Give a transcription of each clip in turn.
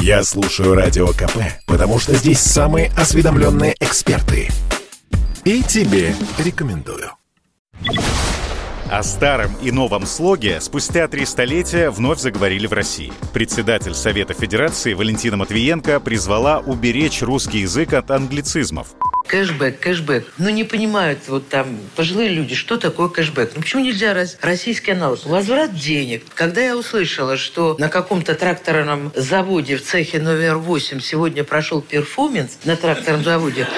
Я слушаю Радио КП, потому что здесь самые осведомленные эксперты. И тебе рекомендую. О старом и новом слоге спустя три столетия вновь заговорили в России. Председатель Совета Федерации Валентина Матвиенко призвала уберечь русский язык от англицизмов. Кэшбэк, кэшбэк. Ну, не понимают вот там пожилые люди, что такое кэшбэк. Ну, почему нельзя раз, российский аналог? Возврат денег. Когда я услышала, что на каком-то тракторном заводе в цехе номер 8 сегодня прошел перформанс на тракторном заводе,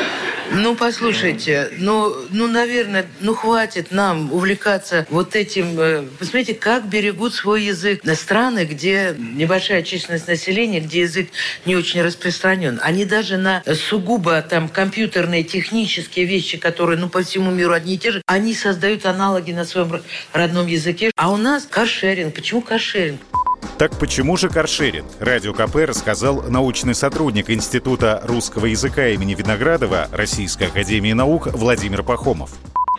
ну, послушайте, ну, ну, наверное, ну, хватит нам увлекаться вот этим. Э, посмотрите, как берегут свой язык на страны, где небольшая численность населения, где язык не очень распространен. Они даже на сугубо там компьютерные, технические вещи, которые, ну, по всему миру одни и те же, они создают аналоги на своем родном языке. А у нас каршеринг. Почему каршеринг? Так почему же каршеринг? Радио КП рассказал научный сотрудник Института русского языка имени Виноградова Российской академии наук Владимир Пахомов.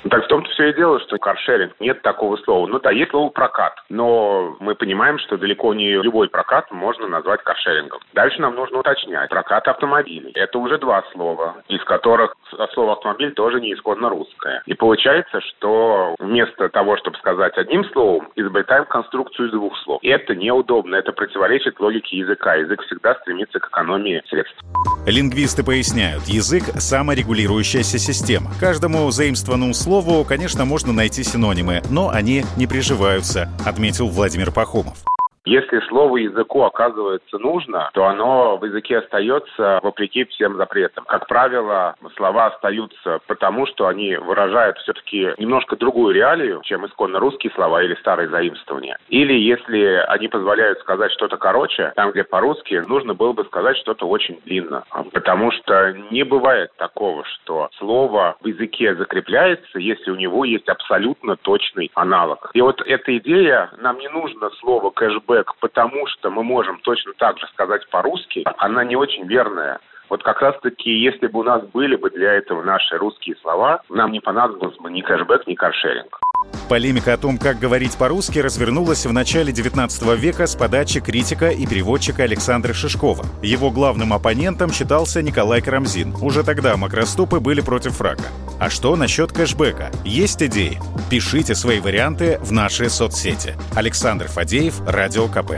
Так в том-то все и дело, что каршеринг нет такого слова. Ну да, есть слово прокат, но мы понимаем, что далеко не любой прокат можно назвать каршерингом. Дальше нам нужно уточнять. Прокат автомобилей. Это уже два слова, из которых слово автомобиль тоже не исходно русское. И получается, что вместо того, чтобы сказать одним словом, изобретаем конструкцию из двух слов. И это неудобно, это противоречит логике языка. Язык всегда стремится к экономии средств. Лингвисты поясняют, язык – саморегулирующаяся система. Каждому заимствованному слову слову, конечно, можно найти синонимы, но они не приживаются, отметил Владимир Пахомов. Если слово языку оказывается нужно, то оно в языке остается вопреки всем запретам. Как правило, слова остаются потому, что они выражают все-таки немножко другую реалию, чем исконно русские слова или старые заимствования. Или если они позволяют сказать что-то короче, там, где по-русски, нужно было бы сказать что-то очень длинно. Потому что не бывает такого, что слово в языке закрепляется, если у него есть абсолютно точный аналог. И вот эта идея, нам не нужно слово кэшбэк кэшбэк, потому что мы можем точно так же сказать по-русски, она не очень верная. Вот как раз-таки, если бы у нас были бы для этого наши русские слова, нам не понадобилось бы ни кэшбэк, ни каршеринг. Полемика о том, как говорить по-русски, развернулась в начале 19 века с подачи критика и переводчика Александра Шишкова. Его главным оппонентом считался Николай Карамзин. Уже тогда макростопы были против фрака. А что насчет кэшбэка? Есть идеи? Пишите свои варианты в наши соцсети. Александр Фадеев, Радио КП.